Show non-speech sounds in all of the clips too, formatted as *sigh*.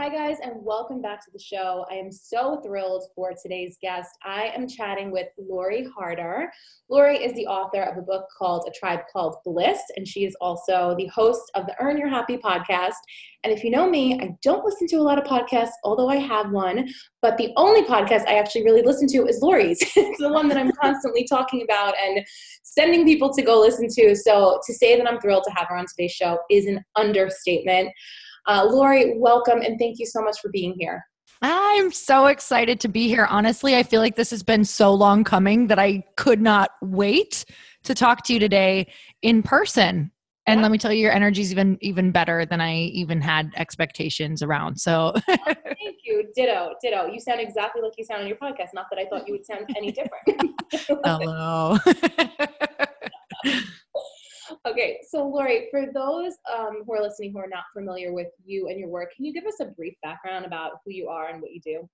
Hi, guys, and welcome back to the show. I am so thrilled for today's guest. I am chatting with Lori Harder. Lori is the author of a book called A Tribe Called Bliss, and she is also the host of the Earn Your Happy podcast. And if you know me, I don't listen to a lot of podcasts, although I have one, but the only podcast I actually really listen to is Lori's. *laughs* it's the one that I'm constantly talking about and sending people to go listen to. So to say that I'm thrilled to have her on today's show is an understatement. Uh, Lori, welcome and thank you so much for being here. I'm so excited to be here. Honestly, I feel like this has been so long coming that I could not wait to talk to you today in person. And yeah. let me tell you, your energy is even even better than I even had expectations around. So *laughs* thank you. Ditto, ditto. You sound exactly like you sound on your podcast. Not that I thought you would sound any different. *laughs* Hello. *laughs* okay, so Lori, for those um, who are listening who are not familiar with you and your work, can you give us a brief background about who you are and what you do?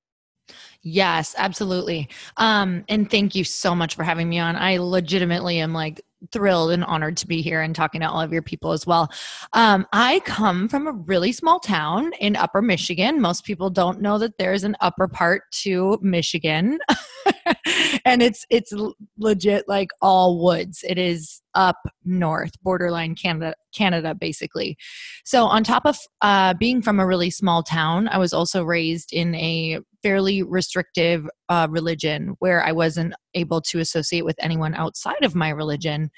Yes, absolutely. Um, and thank you so much for having me on. I legitimately am like thrilled and honored to be here and talking to all of your people as well. Um, I come from a really small town in upper Michigan. Most people don't know that there's an upper part to Michigan. *laughs* *laughs* and it's it's legit like all woods. It is up north, borderline Canada, Canada basically. So on top of uh, being from a really small town, I was also raised in a fairly restrictive uh, religion where I wasn't able to associate with anyone outside of my religion,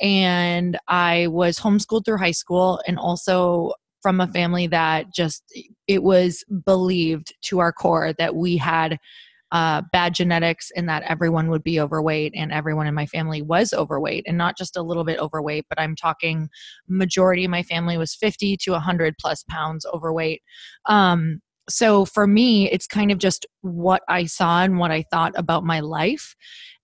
and I was homeschooled through high school, and also from a family that just it was believed to our core that we had uh, bad genetics and that everyone would be overweight and everyone in my family was overweight and not just a little bit overweight but i'm talking majority of my family was 50 to 100 plus pounds overweight. Um, so for me it's kind of just what i saw and what i thought about my life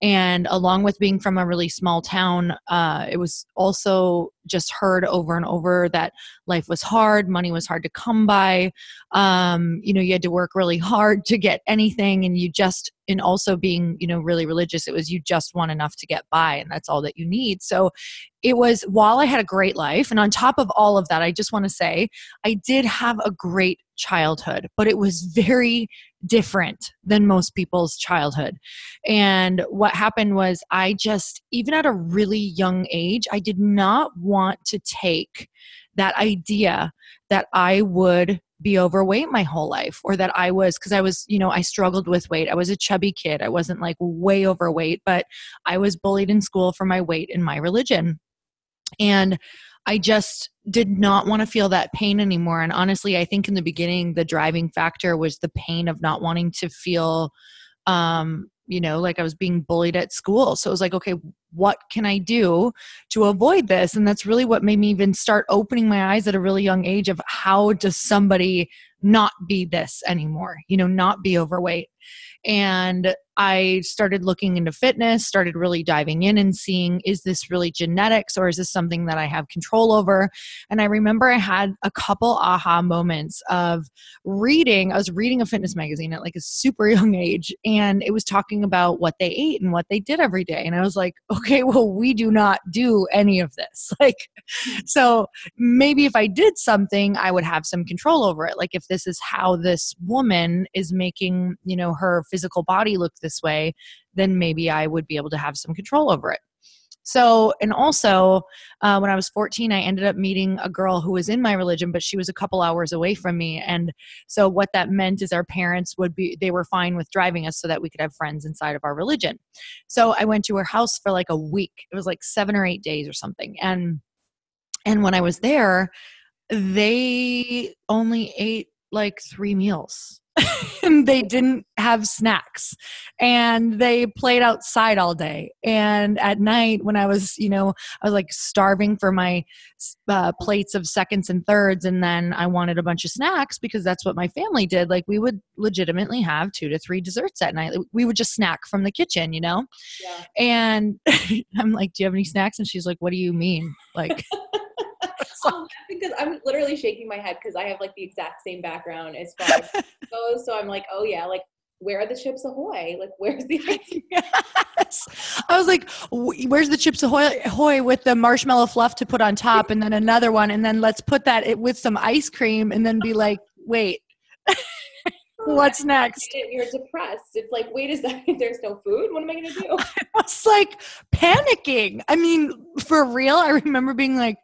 and along with being from a really small town uh, it was also just heard over and over that life was hard money was hard to come by. Um, you know you had to work really hard to get anything and you just and also being you know really religious it was you just want enough to get by and that's all that you need. So it was while i had a great life and on top of all of that i just want to say i did have a great childhood but it was very different than most people's childhood. And what happened was, I just, even at a really young age, I did not want to take that idea that I would be overweight my whole life or that I was because I was, you know, I struggled with weight. I was a chubby kid. I wasn't like way overweight, but I was bullied in school for my weight and my religion. And I just did not want to feel that pain anymore. And honestly, I think in the beginning, the driving factor was the pain of not wanting to feel, um, you know, like I was being bullied at school. So it was like, okay, what can I do to avoid this? And that's really what made me even start opening my eyes at a really young age of how does somebody not be this anymore, you know, not be overweight. And I started looking into fitness, started really diving in and seeing is this really genetics or is this something that I have control over? And I remember I had a couple aha moments of reading. I was reading a fitness magazine at like a super *laughs* young age, and it was talking about what they ate and what they did every day. And I was like, okay, well, we do not do any of this. *laughs* Like, so maybe if I did something, I would have some control over it. Like, if this is how this woman is making, you know, her physical body look this this way, then maybe I would be able to have some control over it. So, and also, uh, when I was 14, I ended up meeting a girl who was in my religion, but she was a couple hours away from me. And so, what that meant is our parents would be, they were fine with driving us so that we could have friends inside of our religion. So, I went to her house for like a week. It was like seven or eight days or something. And, and when I was there, they only ate like three meals *laughs* and they didn't have snacks. And they played outside all day. And at night when i was you know i was like starving for my uh, plates of seconds and thirds and then i wanted a bunch of snacks because that's what my family did. Like we would legitimately have two to three desserts at night. We would just snack from the kitchen you know? Yeah. and *laughs* i'm like do you have any snacks? And she's like what do you mean? Like *laughs* *laughs* um, because I'm literally shaking my head because I have like the exact same background as far as *laughs* goes. So I'm like, oh yeah, like where are the chips ahoy? Like where's the *laughs* yes. I was like, where's the chips ahoy, ahoy with the marshmallow fluff to put on top, and then another one, and then let's put that with some ice cream, and then be like, wait. What's next? You're depressed. It's like, wait a second, there's no food. What am I going to do? I was like panicking. I mean, for real, I remember being like,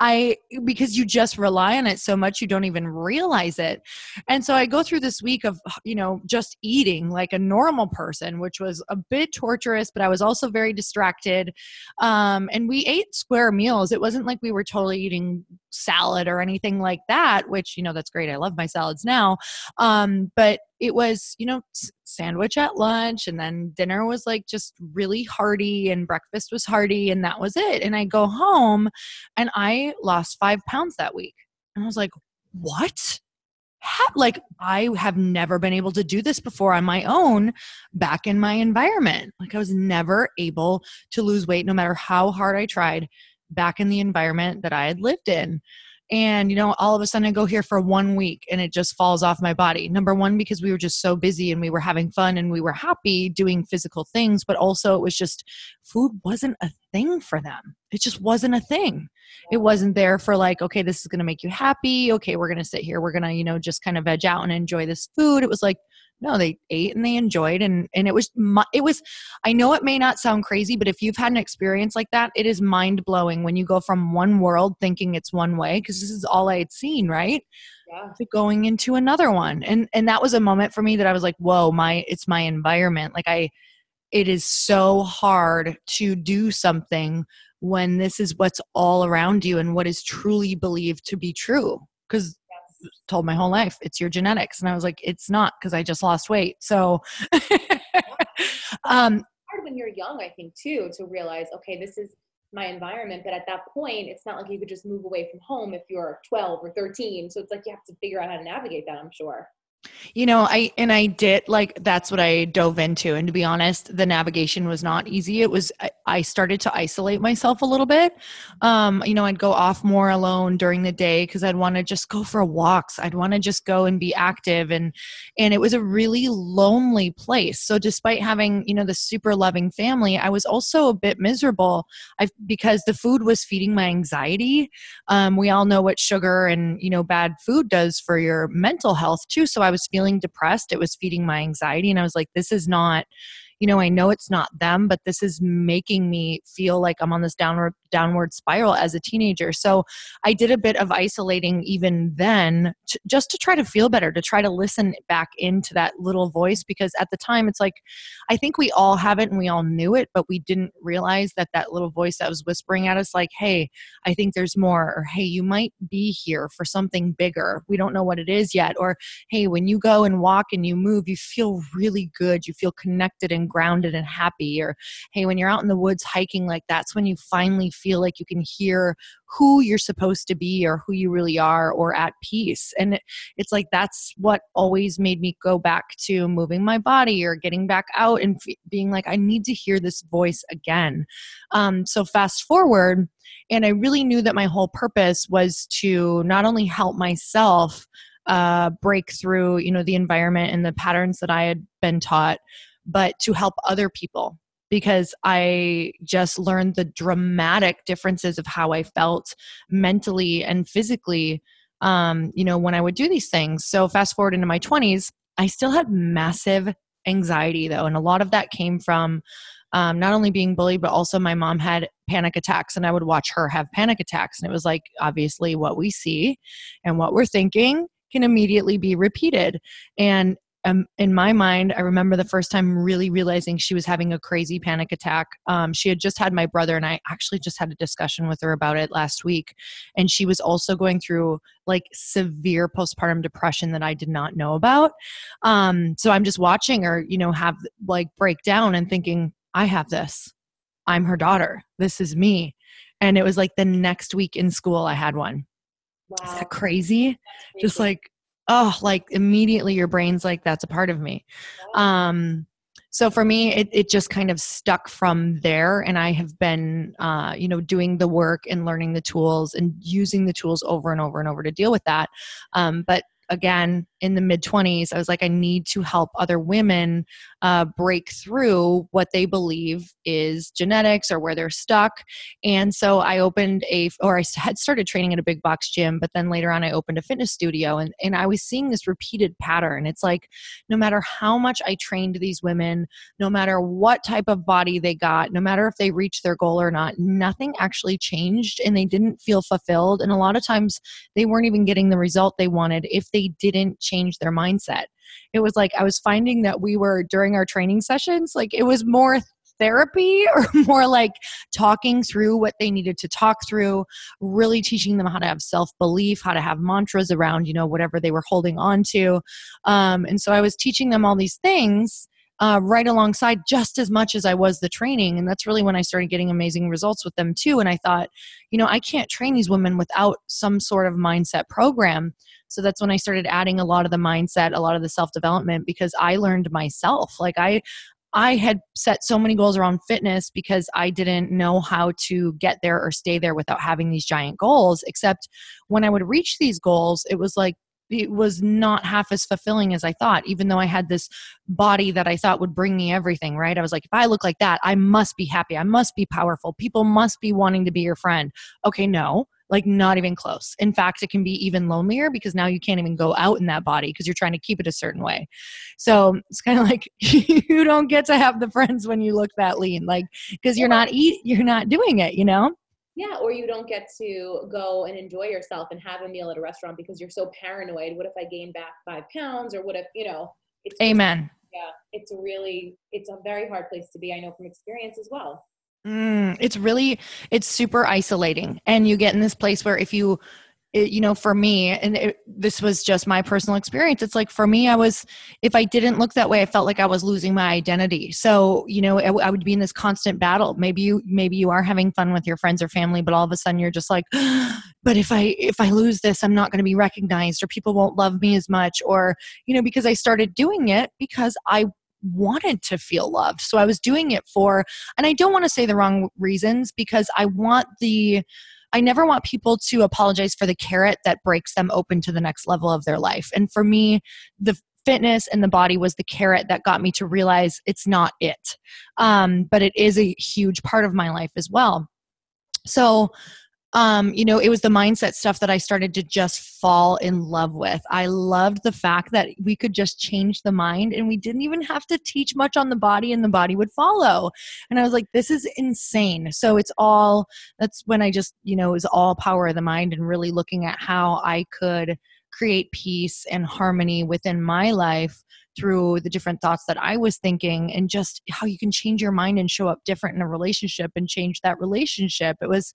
I because you just rely on it so much you don't even realize it. And so I go through this week of you know just eating like a normal person, which was a bit torturous, but I was also very distracted. Um, and we ate square meals. It wasn't like we were totally eating salad or anything like that, which you know that's great. I love my salads now. Um, but it was you know sandwich at lunch and then dinner was like just really hearty and breakfast was hearty and that was it and i go home and i lost five pounds that week and i was like what? Like i have never been able to do this before on my own back in my environment like i was never able to lose weight no matter how hard i tried back in the environment that i had lived in and you know all of a sudden i go here for one week and it just falls off my body. Number one because we were just so busy and we were having fun and we were happy doing physical things but also it was just food wasn't a thing for them. It just wasn't a thing. It wasn't there for like okay this is going to make you happy. Okay we're going to sit here. We're going to you know just kind of veg out and enjoy this food. It was like no they ate and they enjoyed and and it was it was i know it may not sound crazy but if you've had an experience like that it is mind blowing when you go from one world thinking it's one way because this is all i had seen right yeah. to going into another one and and that was a moment for me that i was like whoa my it's my environment like i it is so hard to do something when this is what's all around you and what is truly believed to be true because told my whole life it's your genetics. And i was like it's not because i just lost weight. So *laughs* um hard when you're young i think too to realize okay this is my environment. But at that point it's not like you could just move away from home if you're 12 or 13 so it's like you have to figure out how to navigate that i'm sure you know, I and I did like that's what I dove into. And to be honest, the navigation was not easy. It was I started to isolate myself a little bit. Um, you know, I'd go off more alone during the day because I'd want to just go for walks. I'd want to just go and be active and and it was a really lonely place. So despite having, you know, the super loving family, I was also a bit miserable I because the food was feeding my anxiety. Um, we all know what sugar and, you know, bad food does for your mental health too. So I was feeling depressed. It was feeding my anxiety. And I was like, this is not you know, I know it's not them, but this is making me feel like I'm on this downward downward spiral as a teenager. So I did a bit of isolating even then just to try to feel better, to try to listen back into that little voice because at the time it's like I think we all have it and we all knew it, but we didn't realize that that little voice that was whispering at us like, "Hey, I think there's more," or "Hey, you might be here for something bigger. We don't know what it is yet." Or, "Hey, when you go and walk and you move, you feel really good. You feel connected and grounded and happy." Or, "Hey, when you're out in the woods hiking like that's when you finally feel like you can hear who you're supposed to be or who you really are or at peace. And it, it's like that's what always made me go back to moving my body or getting back out and f- being like, I need to hear this voice again. Um, so, fast forward, and I really knew that my whole purpose was to not only help myself. Uh, break through you know the environment and the patterns that i had been taught but to help other people because I just learned the dramatic differences of how I felt mentally and physically, um, you know, when I would do these things. So, fast forward into my 20s, I still had massive anxiety though. And a lot of that came from um, not only being bullied, but also my mom had panic attacks and I would watch her have panic attacks. And it was like, obviously, what we see and what we're thinking can immediately be repeated. And um, in my mind, I remember the first time really realizing she was having a crazy panic attack. Um, she had just had my brother, and I actually just had a discussion with her about it last week. And she was also going through like severe postpartum depression that I did not know about. Um, so I'm just watching her, you know, have like break down and thinking, I have this. I'm her daughter. This is me. And it was like the next week in school, I had one. Wow. Is that crazy? crazy? Just like oh like immediately your brain's like that's a part of me. Um so for me it, it just kind of stuck from there and i have been uh, you know doing the work and learning the tools and using the tools over and over and over to deal with that. Um, but again in the mid 20s i was like i need to help other women uh, break through what they believe is genetics or where they're stuck. And so I opened a, or I had started training at a big box gym, but then later on I opened a fitness studio and, and I was seeing this repeated pattern. It's like no matter how much I trained these women, no matter what type of body they got, no matter if they reached their goal or not, nothing actually changed and they didn't feel fulfilled. And a lot of times they weren't even getting the result they wanted if they didn't change their mindset it was like I was finding that we were during our training sessions, like it was more therapy *laughs* or more like talking through what they needed to talk through, really teaching them how to have self belief, how to have mantras around, you know, whatever they were holding on to. Um, and so I was teaching them all these things. Uh, right alongside just as much as I was the training. And that's really when I started getting amazing results with them too. And I thought, you know, I can't train these women without some sort of mindset program. So that's when I started adding a lot of the mindset, a lot of the self development because I learned myself. Like I, I had set so many goals around fitness because I didn't know how to get there or stay there without having these giant goals. Except when I would reach these goals, it was like it was not half as fulfilling as I thought, even though I had this body that I thought would bring me everything, right? I was like, if I look like that, I must be happy. I must be powerful. People must be wanting to be your friend. Okay, no, like not even close. In fact, it can be even lonelier because now you can't even go out in that body because you're trying to keep it a certain way. So it's kind of like *laughs* you don't get to have the friends when you look that lean, like because you're not eat, you're not doing it, you know. Yeah, or you don't get to go and enjoy yourself and have a meal at a restaurant because you're so paranoid. What if I gain back five pounds, or what if you know? It's Amen. yeah, it's a really, it's a very hard place to be. I know from experience as well. Mm, it's really, it's super isolating, and you get in this place where if you it, you know for me and it, this was just my personal experience. It's like for me i was if i didn't look that way i felt like i was losing my identity. So you know I, I would be in this constant battle. Maybe you maybe you are having fun with your friends or family but all of a sudden you're just like *gasps* but if i if i lose this i'm not going to be recognized or people won't love me as much or you know because i started doing it because i wanted to feel loved. So I was doing it for, and I don't want to say the wrong reasons because I want the I never want people to apologize for the carrot that breaks them open to the next level of their life. And for me, the fitness and the body was the carrot that got me to realize it's not it. Um, but it is a huge part of my life as well. So um, you know, it was the mindset stuff that I started to just fall in love with. I loved the fact that we could just change the mind and we didn't even have to teach much on the body and the body would follow. And I was like, this is insane. So it's all, that's when I just, you know, was all power of the mind and really looking at how I could create peace and harmony within my life through the different thoughts that I was thinking and just how you can change your mind and show up different in a relationship and change that relationship. It was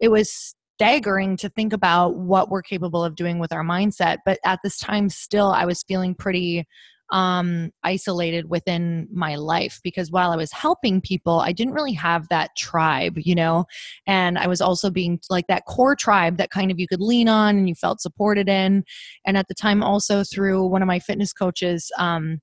it was staggering to think about what we're capable of doing with our mindset, but at this time still I was feeling pretty um, isolated within my life because while I was helping people, I didn't really have that tribe, you know, and I was also being like that core tribe that kind of you could lean on and you felt supported in. And at the time, also through one of my fitness coaches, um,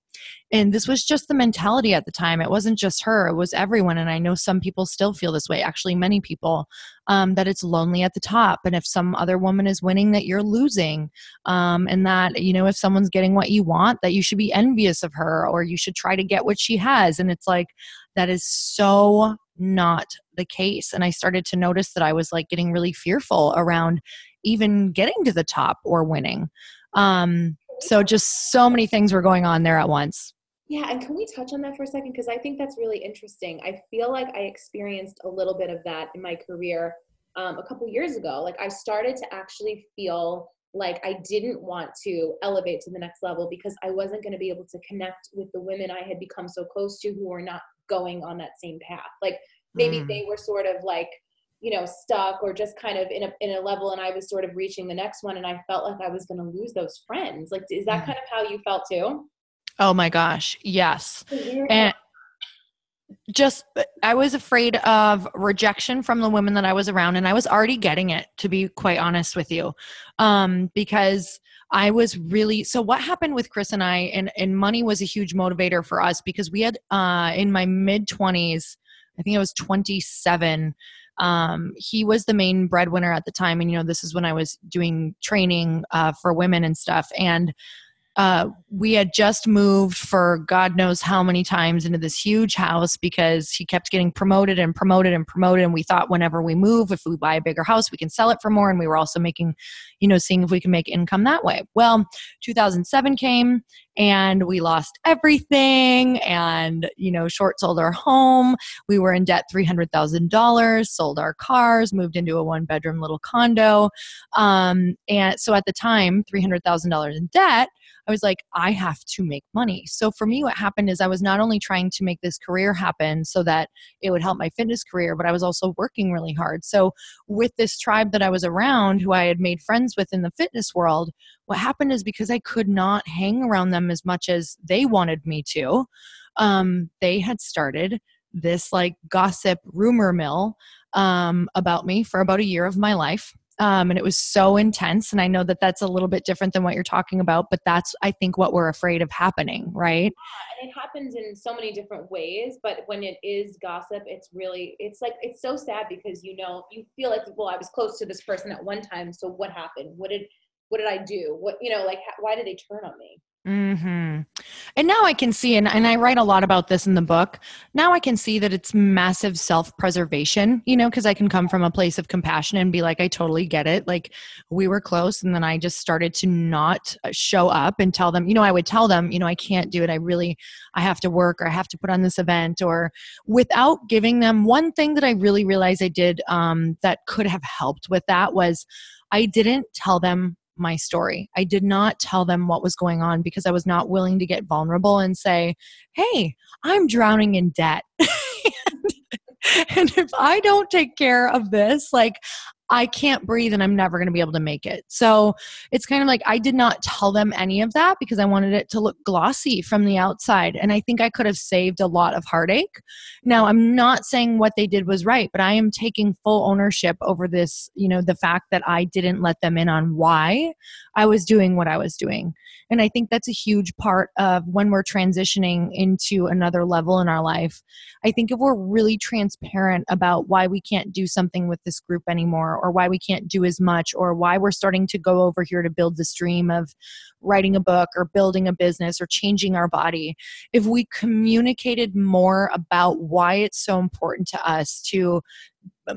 and this was just the mentality at the time. It wasn't just her it was everyone and i know some people still feel this way actually many people um, that it's lonely at the top and if some other woman is winning that you're losing um, and that you know if someone's getting what you want that you should be envious of her or you should try to get what she has and it's like that is so not the case. And i started to notice that i was like getting really fearful around even getting to the top or winning. Um, so just so many things were going on there at once. Yeah, and can we touch on that for a second? Because I think that's really interesting. I feel like I experienced a little bit of that in my career um, a couple years ago. Like I started to actually feel like I didn't want to elevate to the next level because I wasn't going to be able to connect with the women I had become so close to who were not going on that same path. Like maybe mm. they were sort of like you know stuck or just kind of in a in a level and I was sort of reaching the next one and I felt like I was going to lose those friends. Like is that mm. kind of how you felt too? Oh my gosh, yes. And just I was afraid of rejection from the women that I was around and I was already getting it to be quite honest with you. Um because I was really so what happened with Chris and I and and money was a huge motivator for us because we had uh in my mid 20s I think I was 27 um, he was the main breadwinner at the time and you know this is when i was doing training uh, for women and stuff and uh, we had just moved for God knows how many times into this huge house because he kept getting promoted and promoted and promoted. And we thought whenever we move, if we buy a bigger house, we can sell it for more. And we were also making, you know, seeing if we can make income that way. Well, 2007 came and we lost everything and, you know, short sold our home. We were in debt $300,000, sold our cars, moved into a one bedroom little condo. Um, and so at the time, $300,000 in debt I was like, I have to make money. So for me, what happened is I was not only trying to make this career happen so that it would help my fitness career, but I was also working really hard. So with this tribe that I was around, who I had made friends with in the fitness world, what happened is because I could not hang around them as much as they wanted me to, um, they had started this like gossip rumor mill um, about me for about a year of my life um, and it was so intense and i know that that's a little bit different than what you're talking about but that's i think what we're afraid of happening right? Yeah, and it happens in so many different ways but when it is gossip it's really it's like it's so sad because you know you feel like well i was close to this person at one time so what happened? What did what did i do? What you know like why did they turn on me Hmm. And now I can see, and, and I write a lot about this in the book. Now I can see that it's massive self preservation, you know, because I can come from a place of compassion and be like, I totally get it. Like, we were close, and then I just started to not uh, show up and tell them, you know, I would tell them, you know, I can't do it. I really, I have to work or I have to put on this event, or without giving them one thing that I really realized I did um, that could have helped with that was I didn't tell them my story. I did not tell them what was going on because I was not willing to get vulnerable and say, hey, I'm drowning in debt. *laughs* and if I don't take care of this, like I can't breathe and I'm never going to be able to make it. So it's kind of like I did not tell them any of that because I wanted it to look glossy from the outside. And I think I could have saved a lot of heartache. Now, I'm not saying what they did was right, but I am taking full ownership over this, you know, the fact that I didn't let them in on why I was doing what I was doing. And I think that's a huge part of when we're transitioning into another level in our life. I think if we're really transparent about why we can't do something with this group anymore or why we can't do as much or why we're starting to go over here to build this dream of writing a book or building a business or changing our body if we communicated more about why it's so important to us to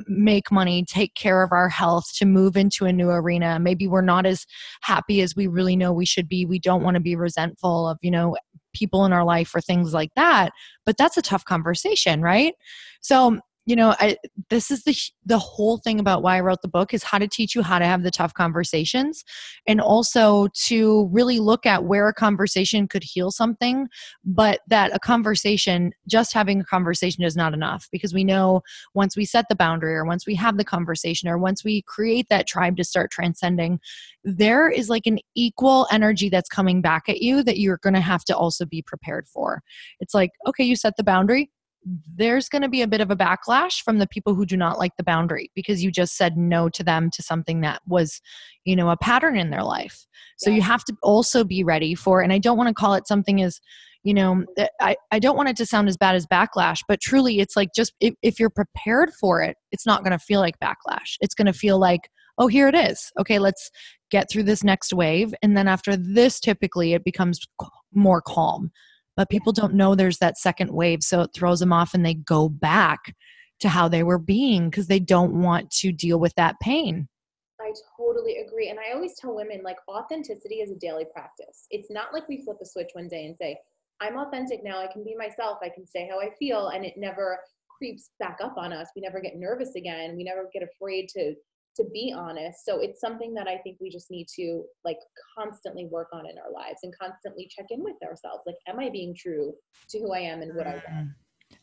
make money, take care of our health, to move into a new arena. Maybe we're not as happy as we really know we should be. We don't want to be resentful of, you know, people in our life or things like that. But that's a tough conversation, right? So you know I, this is the the whole thing about why i wrote the book is how to teach you how to have the tough conversations and also to really look at where a conversation could heal something but that a conversation just having a conversation is not enough because we know once we set the boundary or once we have the conversation or once we create that tribe to start transcending there is like an equal energy that's coming back at you that you're going to have to also be prepared for. It's like okay you set the boundary there's going to be a bit of a backlash from the people who do not like the boundary because you just said no to them to something that was you know a pattern in their life. So yeah. you have to also be ready for and i don't want to call it something as you know I, I don't want it to sound as bad as backlash but truly it's like just if, if you're prepared for it it's not going to feel like backlash. It's going to feel like oh here it is. Okay let's get through this next wave. And then after this typically it becomes more calm but people don't know there's that second wave so it throws them off and they go back to how they were being because they don't want to deal with that pain I totally agree. And I always tell women like authenticity is a daily practice. It's not like we flip a switch one day and say, I'm authentic now. I can be myself. I can say how I feel. And it never creeps back up on us. We never get nervous again. We never get afraid to to be honest. So it's something that I think we just need to like constantly work on in our lives and constantly check in with ourselves. Like, am I being true to who I am and what I want? Mm.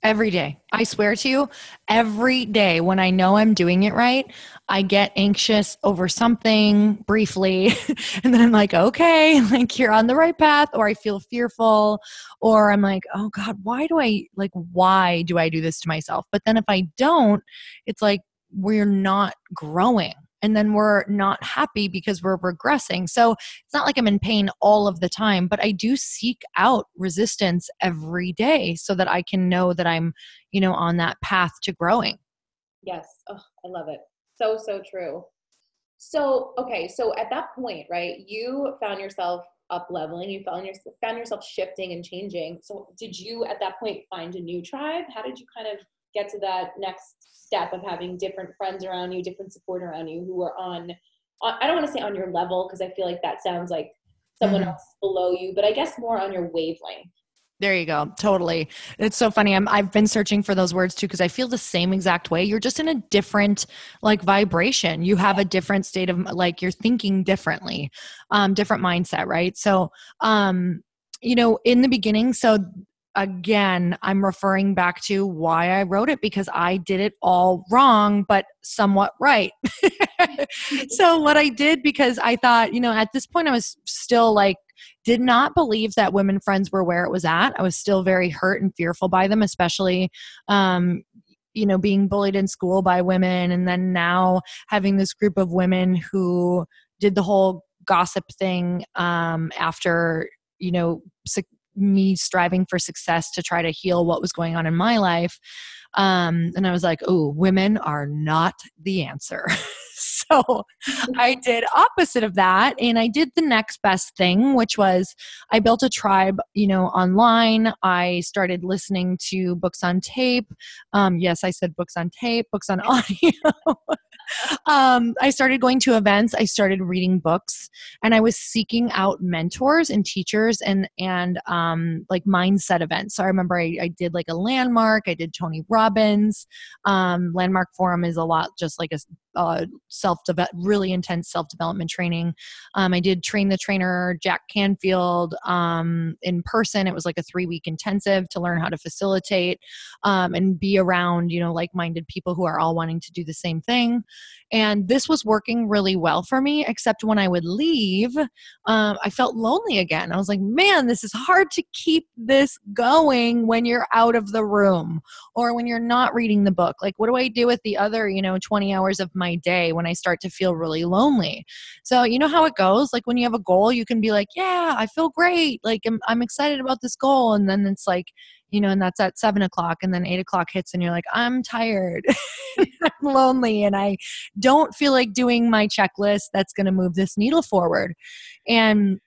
Every day. I swear to you, every day when I know I'm doing it right, I get anxious over something briefly. *laughs* and then I'm like, okay, *laughs* like you're on the right path. Or I feel fearful. Or I'm like, oh God, why do I, like, why do I do this to myself? But then if I don't, it's like, we're not growing and then we're not happy because we're regressing. So it's not like I'm in pain all of the time, but I do seek out resistance every day so that I can know that I'm, you know, on that path to growing. Yes. Oh, I love it. So, so true. So, okay. So at that point, right, you found yourself up leveling. You found yourself found yourself shifting and changing. So did you at that point find a new tribe? How did you kind of get to that next step of having different friends around you, different support around you who are on, on I don't want to say on your level because I feel like that sounds like someone mm-hmm. else below you, but I guess more on your wavelength. There you go. Totally. It's so funny. I'm, I've been searching for those words too because I feel the same exact way. You're just in a different like vibration. You have a different state of like you're thinking differently, um, different mindset, right? So, um, you know, in the beginning, so again, I'm referring back to why I wrote it because I did it all wrong, but somewhat right. *laughs* so, what I did because I thought, you know, at this point, I was still like did not believe that women friends were where it was at. I was still very hurt and fearful by them, especially um, you know being bullied in school by women and then now having this group of women who did the whole gossip thing um, after you know me striving for success to try to heal what was going on in my life um, and i was like oh women are not the answer *laughs* so *laughs* I did opposite of that and I did the next best thing, which was I built a tribe, you know, online. I started listening to books on tape. Um, yes, I said books on tape, books on *laughs* audio. um, I started going to events. I started reading books, and I was seeking out mentors and teachers and and um, like mindset events. So I remember I, I did like a landmark. I did Tony Robbins. Um, landmark Forum is a lot just like a uh, self really intense self development training. Um, I did train the trainer Jack Canfield um, in person. It was like a three week intensive to learn how to facilitate um, and be around you know like minded people who are all wanting to do the same thing. And this was working really well for me, except when I would leave, um, I felt lonely again. I was like, man, this is hard to keep this going when you're out of the room or when you're not reading the book. Like, what do I do with the other, you know, 20 hours of my day when I start to feel really lonely? So, you know how it goes? Like, when you have a goal, you can be like, yeah, I feel great. Like, I'm, I'm excited about this goal. And then it's like, you know, and that's at seven o'clock, and then eight o'clock hits, and you're like, I'm tired, *laughs* I'm lonely, and I don't feel like doing my checklist that's going to move this needle forward. And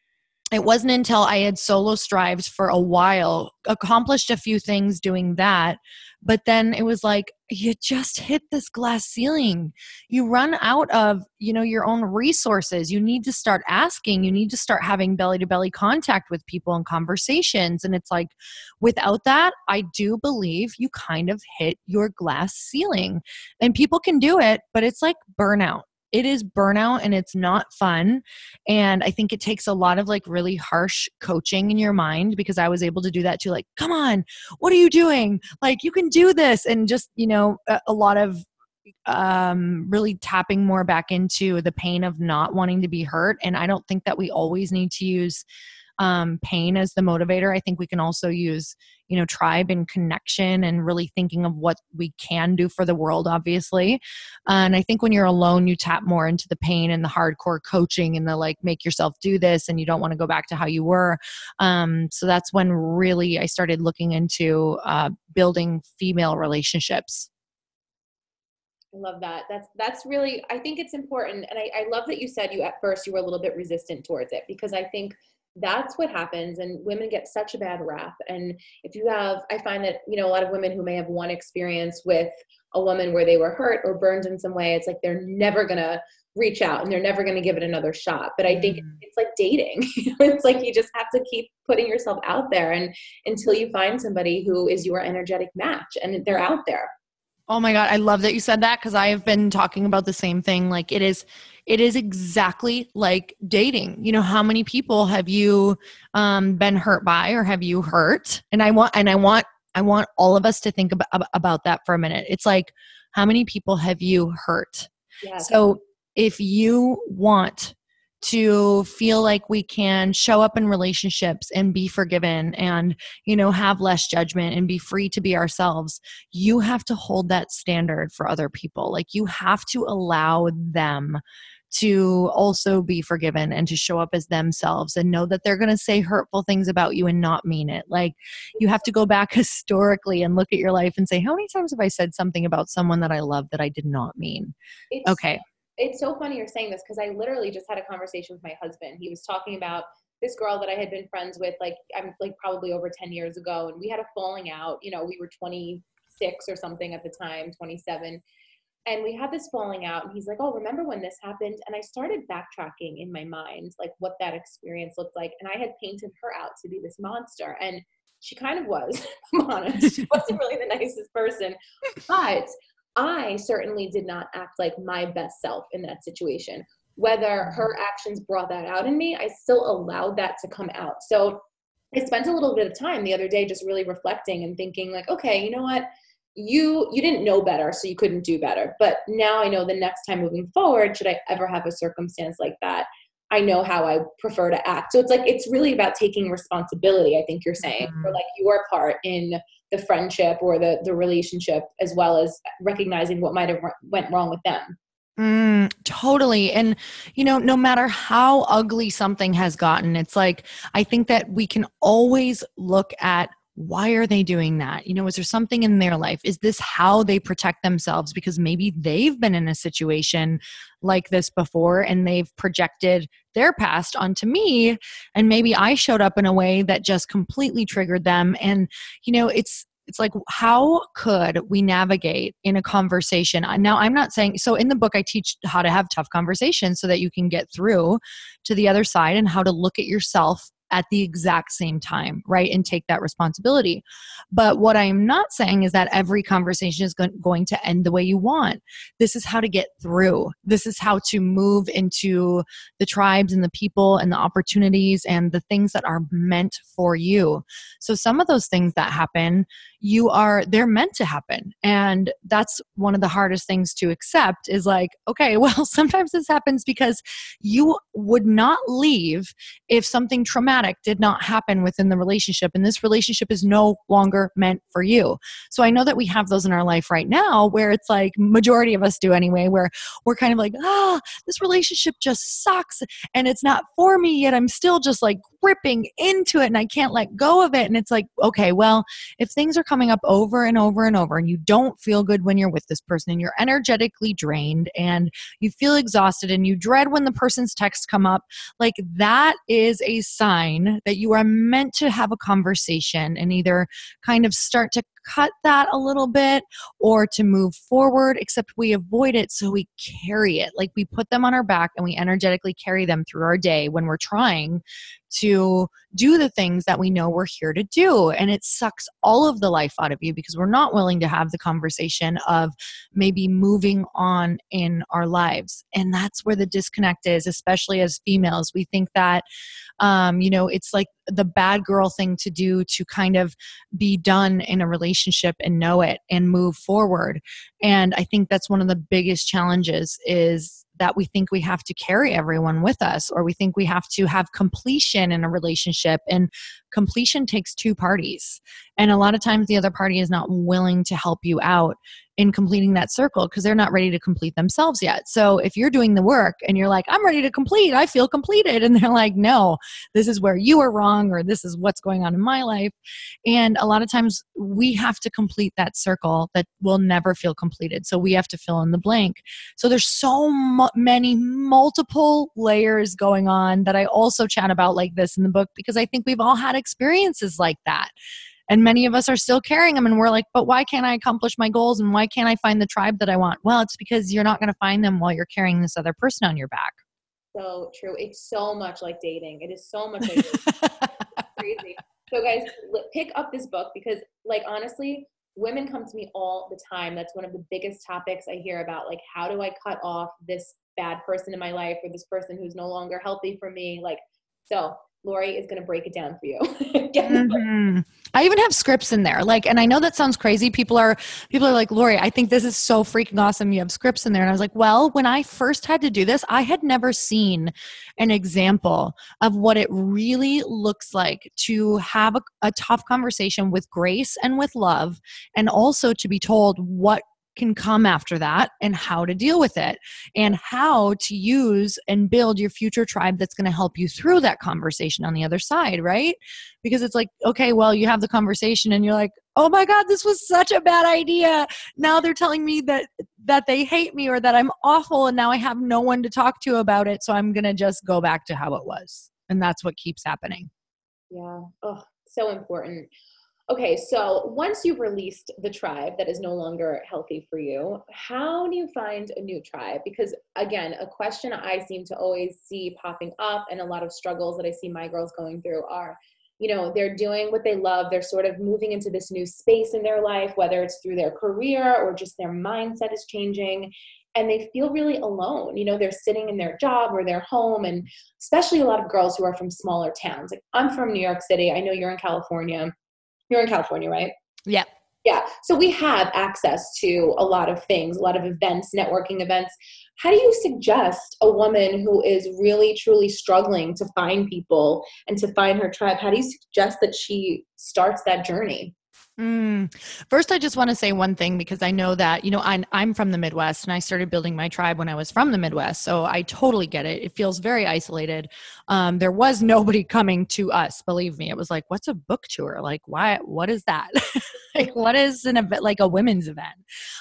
it wasn't until I had solo strived for a while, accomplished a few things doing that, but then it was like you just hit this glass ceiling. You run out of, you know, your own resources. You need to start asking, you need to start having belly to belly contact with people and conversations and it's like without that, I do believe you kind of hit your glass ceiling. And people can do it, but it's like burnout it is burnout and it's not fun. And i think it takes a lot of like really harsh coaching in your mind because i was able to do that too like come on what are you doing? Like you can do this. And just you know a, a lot of um, really tapping more back into the pain of not wanting to be hurt. And i don't think that we always need to use um, pain as the motivator. I think we can also use, you know, tribe and connection and really thinking of what we can do for the world, obviously. and I think when you're alone, you tap more into the pain and the hardcore coaching and the like, make yourself do this and you don't want to go back to how you were. Um, so that's when really I started looking into uh, building female relationships. I love that. That's that's really I think it's important. And I, I love that you said you at first you were a little bit resistant towards it because I think that's what happens and women get such a bad rap and if you have i find that you know a lot of women who may have one experience with a woman where they were hurt or burned in some way it's like they're never gonna reach out and they're never gonna give it another shot but i think mm. it's like dating *laughs* it's like you just have to keep putting yourself out there and until you find somebody who is your energetic match and they're out there Oh my god, I love that you said that because I have been talking about the same thing. Like it is it is exactly like dating. You know, how many people have you um, been hurt by or have you hurt? And I want and I want I want all of us to think about, about that for a minute. It's like how many people have you hurt? Yes. So if you want to feel like we can show up in relationships and be forgiven and you know have less judgment and be free to be ourselves you have to hold that standard for other people like you have to allow them to also be forgiven and to show up as themselves and know that they're going to say hurtful things about you and not mean it. Like you have to go back *laughs* historically and look at your life and say, how many times have I said something about someone that I love that I did not mean? It's, okay it's so funny you're saying this because I literally just had a conversation with my husband. He was talking about this girl that I had been friends with, like I'm like probably over 10 years ago, and we had a falling out. You know, we were 26 or something at the time, 27. And we had this falling out, and he's like, Oh, remember when this happened? And I started backtracking in my mind, like what that experience looked like. And I had painted her out to be this monster. And she kind of was, I'm *laughs* honest. She wasn't really the nicest person. But I certainly did not act like my best self in that situation whether mm-hmm. her actions brought that out in me, I still allowed that to come out. So I spent a little bit of time the other day just really reflecting and thinking like, okay, you know what? You you didn't know better, so you couldn't do better. But now I know the next time moving forward, should I ever have a circumstance like that, I know how I prefer to act. So it's like it's really about taking responsibility, I think you're saying, mm-hmm. for like your part in the friendship or the the relationship as well as recognizing what might have went wrong with them. Mm, totally. And, you know, no matter how ugly something has gotten, it's like, I think that we can always look at why are they doing that? You know, is there something in their life? Is this how they protect themselves? Because maybe they've been in a situation like this before and they've projected their past onto me. And maybe I showed up in a way that just completely triggered them. And, you know, it's, it's like how could we navigate in a conversation now i'm not saying so in the book i teach how to have tough conversations so that you can get through to the other side and how to look at yourself at the exact same time, right? And take that responsibility. But what I am not saying is that every conversation is going to end the way you want. This is how to get through. This is how to move into the tribes and the people and the opportunities and the things that are meant for you. So some of those things that happen, you are they're meant to happen. And that's one of the hardest things to accept is like, *laughs* okay, well, sometimes this happens because you would not leave if something traumatic traumatic did not happen within the relationship and this relationship is no longer meant for you. So i know that we have those in our life right now where it's like majority of us do anyway where we're kind of like ah oh, this relationship just sucks and it's not for me yet i'm still just like gripping into it and I can't let go of it. And it's like, okay, well, if things are coming up over and over and over and you don't feel good when you're with this person and you're energetically drained and you feel exhausted and you dread when the person's texts come up, like that is a sign that you are meant to have a conversation and either kind of start to cut that a little bit or to move forward, except we avoid it so we carry it. Like we put them on our back and we energetically carry them through our day when we're trying to do the things that we know we're here to do. And it sucks all of the life out of you because we're not willing to have the conversation of maybe moving on in our lives. And that's where the disconnect is, especially as females. We think that, um, you know, it's like the bad girl thing to do to kind of be done in a relationship and know it and move forward. And I think that's one of the biggest challenges is that we think we have to carry everyone with us or we think we have to have completion in a relationship. And completion takes two parties. And a lot of times the other party is not willing to help you out in completing that circle because they're not ready to complete themselves yet. So if you're doing the work and you're like, I'm ready to complete, I feel completed. And they're like, no, this is where you are wrong or this is what's going on in my life. And a lot of times we have to complete that circle that will never feel completed. So we have to fill in the blank. So there's so many multiple layers going on that I also chat about like this in the book because I think we've all had experiences like that and many of us are still carrying them and we're like but why can't i accomplish my goals and why can't i find the tribe that i want? Well it's because you're not going to find them while you're carrying this other person on your back. So true. It's so much like dating. It is so much like *laughs* crazy. So guys pick up this book because like honestly women come to me all the time. That's one of the biggest topics i hear about like how do i cut off this bad person in my life or this person who's no longer healthy for me? Like so Lori is going to break it down for you. *laughs* mm-hmm. I even have scripts in there. Like, and I know that sounds crazy. People are, people are like, Lori, I think this is so freaking awesome. You have scripts in there. And I was like, well, when I first had to do this, I had never seen an example of what it really looks like to have a, a tough conversation with grace and with love, and also to be told what can come after that and how to deal with it and how to use and build your future tribe that's going to help you through that conversation on the other side, right? Because it's like, okay, well, you have the conversation and you're like, "Oh my god, this was such a bad idea." Now they're telling me that that they hate me or that I'm awful and now I have no one to talk to about it, so I'm going to just go back to how it was. and that's what keeps happening yeah oh so important okay so once you've released the tribe that is no longer healthy for you how do you find a new tribe? Because again a question i seem to always see popping up and a lot of struggles that i see my girls going through are you know they're doing what they love. They're sort of moving into this new space in their life whether it's through their career or just their mindset is changing and they feel really alone. You know they're sitting in their job or their home and especially a lot of girls who are from smaller towns. Like i'm from new york city. I know you're in california you're in california right? Yeah. Yeah. So we have access to a lot of things a lot of events networking events. How do you suggest a woman who is really truly struggling to find people and to find her tribe how do you suggest that she starts that journey Mm. First, I just want to say one thing because I know that, you know, I'm, I'm from the Midwest and I started building my tribe when I was from the Midwest. So I totally get it. It feels very isolated. Um, there was nobody coming to us, believe me. It was like, what's a book tour? Like, why, what is that? *laughs* like, what is an event, like a women's event?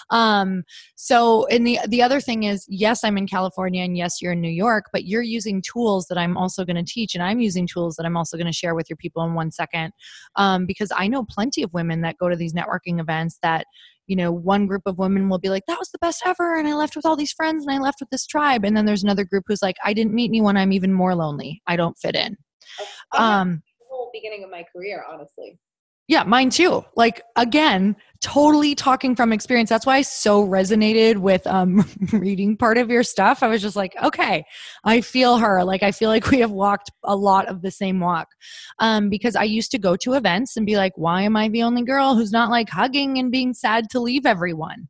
Um, so, and the, the other thing is, yes, I'm in California and yes, you're in New York, but you're using tools that I'm also going to teach and I'm using tools that I'm also going to share with your people in one second. Um, because I know plenty of women that go to these networking events that you know one group of women will be like that was the best ever and i left with all these friends and i left with this tribe. And then there's another group who's like i didn't meet anyone. I'm even more lonely. I don't fit in. Um the whole beginning of my career honestly yeah, mine too. Like again, totally talking from experience. That's why I so resonated with um *laughs* reading part of your stuff. I was just like, okay, I feel her. Like I feel like we have walked a lot of the same walk. Um because I used to go to events and be like, why am I the only girl who's not like hugging and being sad to leave everyone?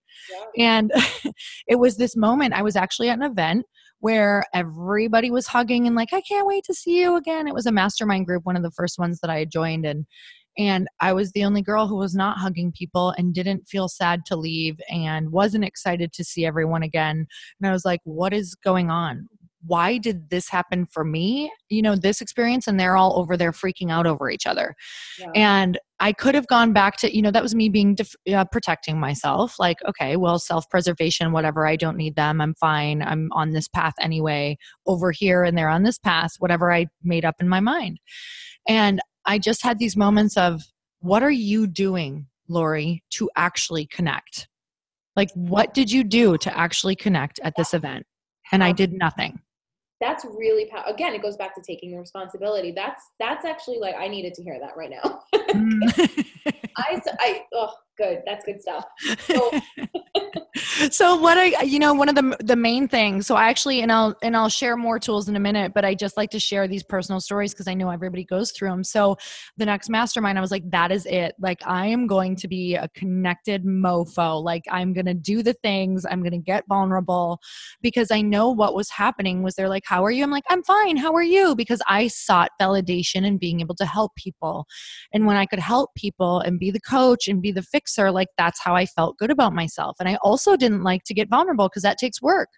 Yeah. And *laughs* it was this moment I was actually at an event where everybody was hugging and like, I can't wait to see you again. It was a mastermind group, one of the first ones that I had joined and and I was the only girl who was not hugging people and didn't feel sad to leave and wasn't excited to see everyone again. And I was like, what is going on? Why did this happen for me? You know, this experience, and they're all over there freaking out over each other. Yeah. And I could have gone back to, you know, that was me being def- uh, protecting myself. Like, okay, well, self preservation, whatever. I don't need them. I'm fine. I'm on this path anyway, over here, and they're on this path, whatever I made up in my mind. And I just had these moments of what are you doing, Lori, to actually connect? Like, what did you do to actually connect at this event? And I did nothing. That's really powerful. Again, it goes back to taking responsibility. That's that's actually like I needed to hear that right now. *laughs* Mm. I I oh good. That's good stuff. So, *laughs* so what I you know one of the the main things so I actually and I'll and I'll share more tools in a minute but I just like to share these personal stories because I know everybody goes through them so the next mastermind I was like that is it. Like I am going to be a connected mofo. Like I'm to do the things. I'm to get vulnerable. Because I know what was happening was they're like how are you? I'm like I'm fine. How are you? Because I sought validation and being able to help people. And when I could help people and be the coach and be the fixer like that's how I felt good about myself and I also didn't like to get vulnerable because that takes work.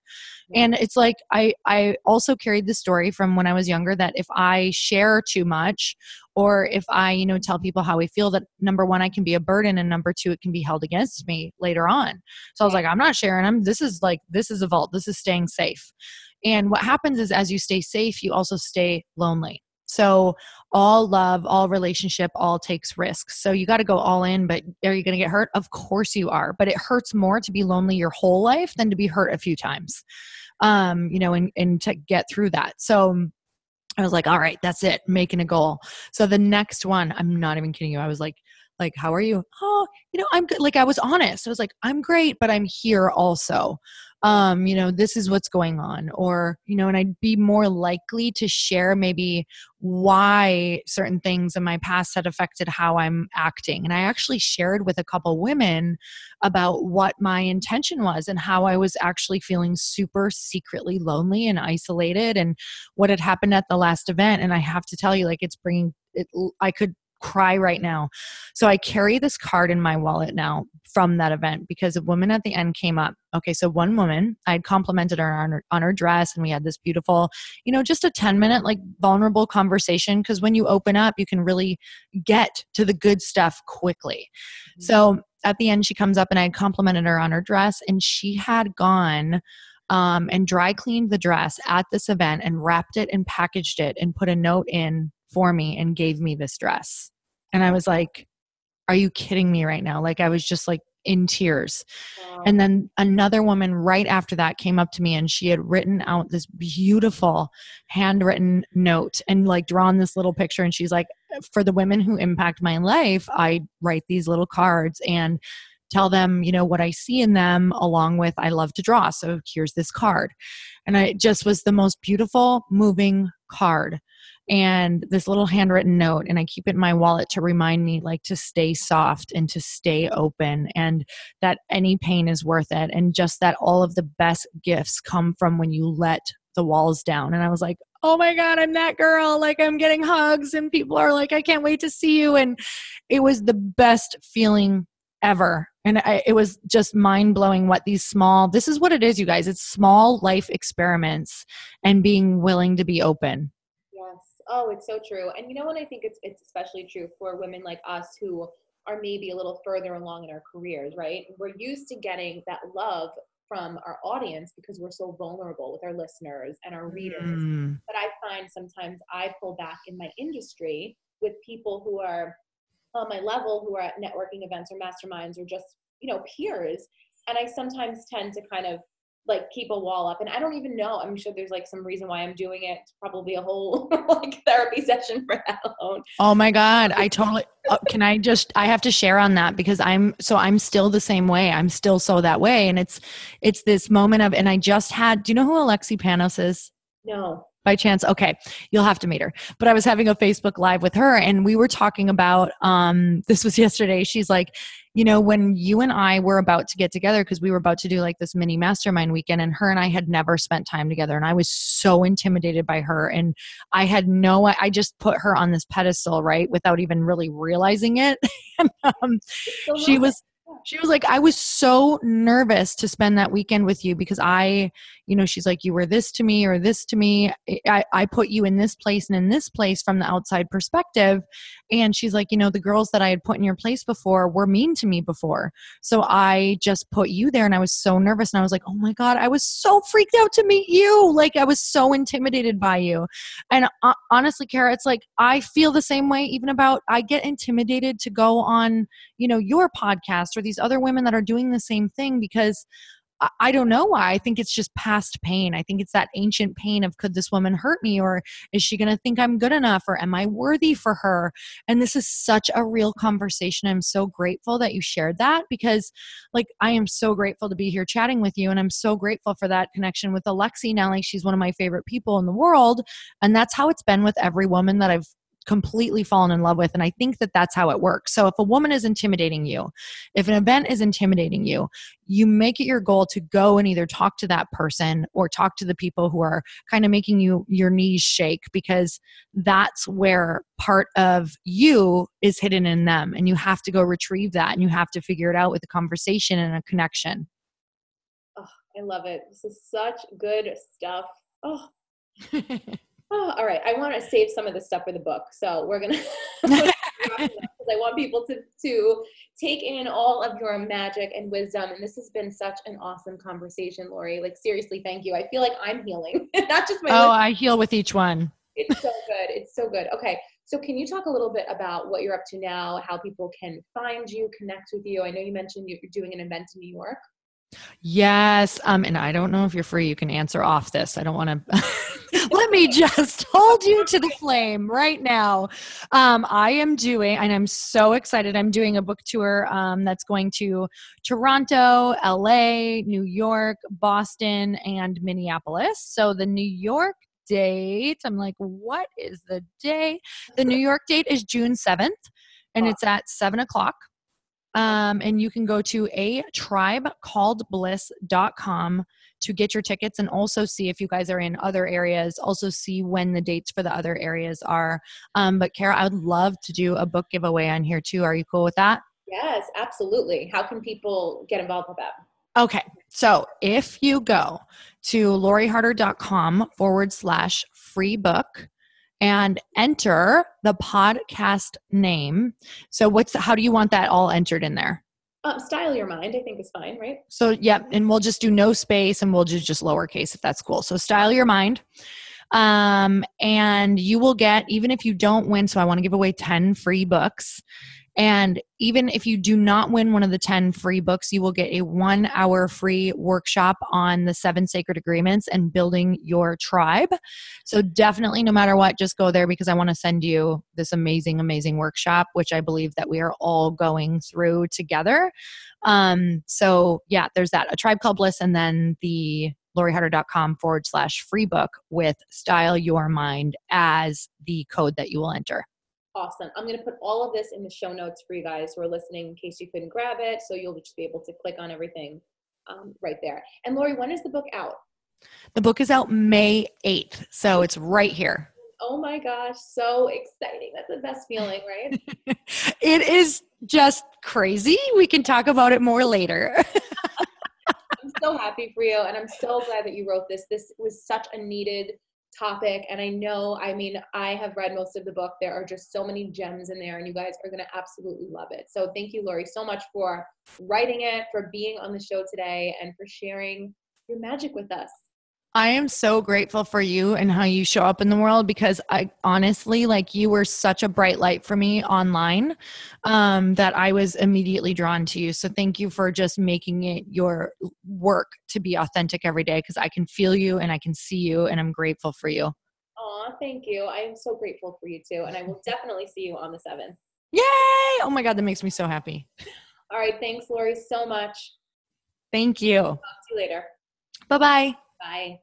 And it's like i i also carried the story from when i was younger that if i share too much or if i you know tell people how i feel that number one i can be a burden and number two it can be held against me later on. So i was like i'm not sharing them this is like this is a vault. This is staying safe. And what happens is as you stay safe you also stay lonely so all love, all relationship, all takes risks. So you got to go all in, but are you going to get hurt? Of course you are. But it hurts more to be lonely your whole life than to be hurt a few times. Um, you know, and, and to get through that. So I was like, all right, that's it, making a goal. So the next one, I'm not even kidding you. I was like, like, how are you? Oh, you know, I'm good. Like I was honest. I was like, I'm great, but I'm here also um, you know, this is what's going on, or, you know, and I'd be more likely to share maybe why certain things in my past had affected how I'm acting. And I actually shared with a couple women about what my intention was and how I was actually feeling super secretly lonely and isolated and what had happened at the last event. And I have to tell you, like, it's bringing it, I could cry right now. So I carry this card in my wallet now from that event because a woman at the end came up. Okay, so one woman, I had complimented her on her, on her dress and we had this beautiful, you know, just a 10 minute like vulnerable conversation because when you open up, you can really get to the good stuff quickly. Mm-hmm. So at the end, she comes up and I had complimented her on her dress and she had gone um, and dry cleaned the dress at this event and wrapped it and packaged it and put a note in for me and gave me this dress. And I was like, are you kidding me right now? Like, I was just like in tears. Wow. And then another woman right after that came up to me and she had written out this beautiful handwritten note and like drawn this little picture. And she's like, for the women who impact my life, I write these little cards and tell them, you know, what I see in them, along with I love to draw. So here's this card. And it just was the most beautiful, moving card and this little handwritten note and i keep it in my wallet to remind me like to stay soft and to stay open and that any pain is worth it and just that all of the best gifts come from when you let the walls down. And i was like oh my god i'm that girl. Like i'm getting hugs and people are like i can't wait to see you and it was the best feeling ever. And I, it was just mind blowing what these small this is what it is you guys it's small life experiments and being willing to be open Oh, it's so true. And you know what I think it's it's especially true for women like us who are maybe a little further along in our careers, right? We're used to getting that love from our audience because we're so vulnerable with our listeners and our readers. Mm. But I find sometimes I pull back in my industry with people who are on my level who are at networking events or masterminds or just, you know, peers. And I sometimes tend to kind of like keep a wall up and i don't even know i'm sure there's like some reason why i'm doing it it's probably a whole *laughs* like therapy session for that alone. Oh my god i totally uh, can i just i have to share on that because i'm so i'm still the same way i'm still so that way and it's it's this moment of and i just had do you know who alexi panos is? No. By chance okay you'll have to meet her but i was having a facebook live with her and we were talking about um this was *laughs* yesterday she's like you know, when you and I were about to get together, because we were about to do like this mini mastermind weekend, and her and I had never spent time together, and I was so intimidated by her. And I had no, I just put her on this pedestal, right, without even really realizing it. *laughs* and, um, she was she was like, I was so nervous to spend that weekend with you because I, you know, she's like, you were this to me or this to me. I, I put you in this place and in this place from the outside perspective. And she's like, you know, the girls that I had put in your place before were mean to me before. So I just put you there and I was so nervous. And I was like, oh my God, I was so freaked out to meet you. Like, I was so intimidated by you. And uh, honestly, Kara, it's like, I feel the same way even about, I get intimidated to go on, you know, your podcast or these other women that are doing the same thing because I don't know why. I think it's just past pain. I think it's that ancient pain of could this woman hurt me or is she going to think I'm good enough or am I worthy for her? And this is such a real conversation. I'm so grateful that you shared that because like I am so grateful to be here chatting with you and I'm so grateful for that connection with Alexi now like she's one of my favorite people in the world and that's how it's been with every woman that I've completely fallen in love with. And I think that that's how it works. So if a woman is intimidating you, if an event is intimidating you, you make it your goal to go and either talk to that person or talk to the people who are kind of making you your knees shake because that's where part of you is hidden in them. And you have to go retrieve that and you have to figure it out with a conversation and a connection. Oh, I love it. This is such good stuff. Oh. *laughs* oh, all right, I want to save some of this stuff for the book. So we're gonna *laughs* because I want people to to take in all of your magic and wisdom. And this has been such an awesome conversation, Lori. Like seriously, thank you. I feel like I'm healing, *laughs* not just my. Oh, I heal with each one. It's so good. It's so good. Okay. So, can you talk a little bit about what you're up to now, how people can find you, connect with you? I know you mentioned you're doing an event in New York. Yes. Um, and I don't know if you're free, you can answer off this. I don't want to *laughs* let me just hold you to the flame right now. Um, I am doing, and I'm so excited. I'm doing a book tour um, that's going to Toronto, LA, New York, Boston, and Minneapolis. So the New York date, I'm like, what is the day? The New York date is June 7th, and it's at seven o'clock. Um, and you can go to a tribe called bliss.com to get your tickets and also see if you guys are in other areas, also see when the dates for the other areas are. Um, but Kara, I would love to do a book giveaway on here too. Are you cool with that? Yes, absolutely. How can people get involved with that? Okay. So if you go to loriharder.com forward slash free book, and enter the podcast name. So what's how do you want that all entered in there? Um, style your mind, I think is fine, right? So, yeah, and we'll just do no space and we'll do just lowercase if that's cool. So, style your mind. Um, and you will get, even if you don't win, so I want to give away 10 free books. And even if you do not win one of the 10 free books, you will get a one hour free workshop on the seven sacred agreements and building your tribe. So, definitely, no matter what, just go there because I want to send you this amazing, amazing workshop, which I believe that we are all going through together. Um, so, yeah, there's that a tribe called Bliss, and then the loriharder.com forward slash free book with style your mind as the code that you will enter. Awesome. I'm going to put all of this in the show notes for you guys who are listening in case you couldn't grab it. So you'll just be able to click on everything um, right there. And Lori, when is the book out? The book is out May 8th. So it's right here. Oh my gosh, so exciting. That's the best feeling, right? *laughs* it is just crazy. We can talk about it more later. *laughs* I'm so happy for you. And I'm so glad that you wrote this. This was such a needed topic. And I know, I mean, I have read most of the book. There are just so many gems in there, and you guys are going to absolutely love it. So thank you, Lori, so much for writing it, for being on the show today, and for sharing your magic with us. I am so grateful for you and how you show up in the world because I honestly like you were such a bright light for me online um, that I was immediately drawn to you. So thank you for just making it your work to be authentic every day because I can feel you and I can see you and I'm grateful for you. Aw, thank you. I am so grateful for you too. And I will definitely see you on the 7th. Yay! Oh my God, that makes me so happy. *laughs* All right. Thanks, Lori, so much. Thank you. Talk to you later. Bye-bye. Bye.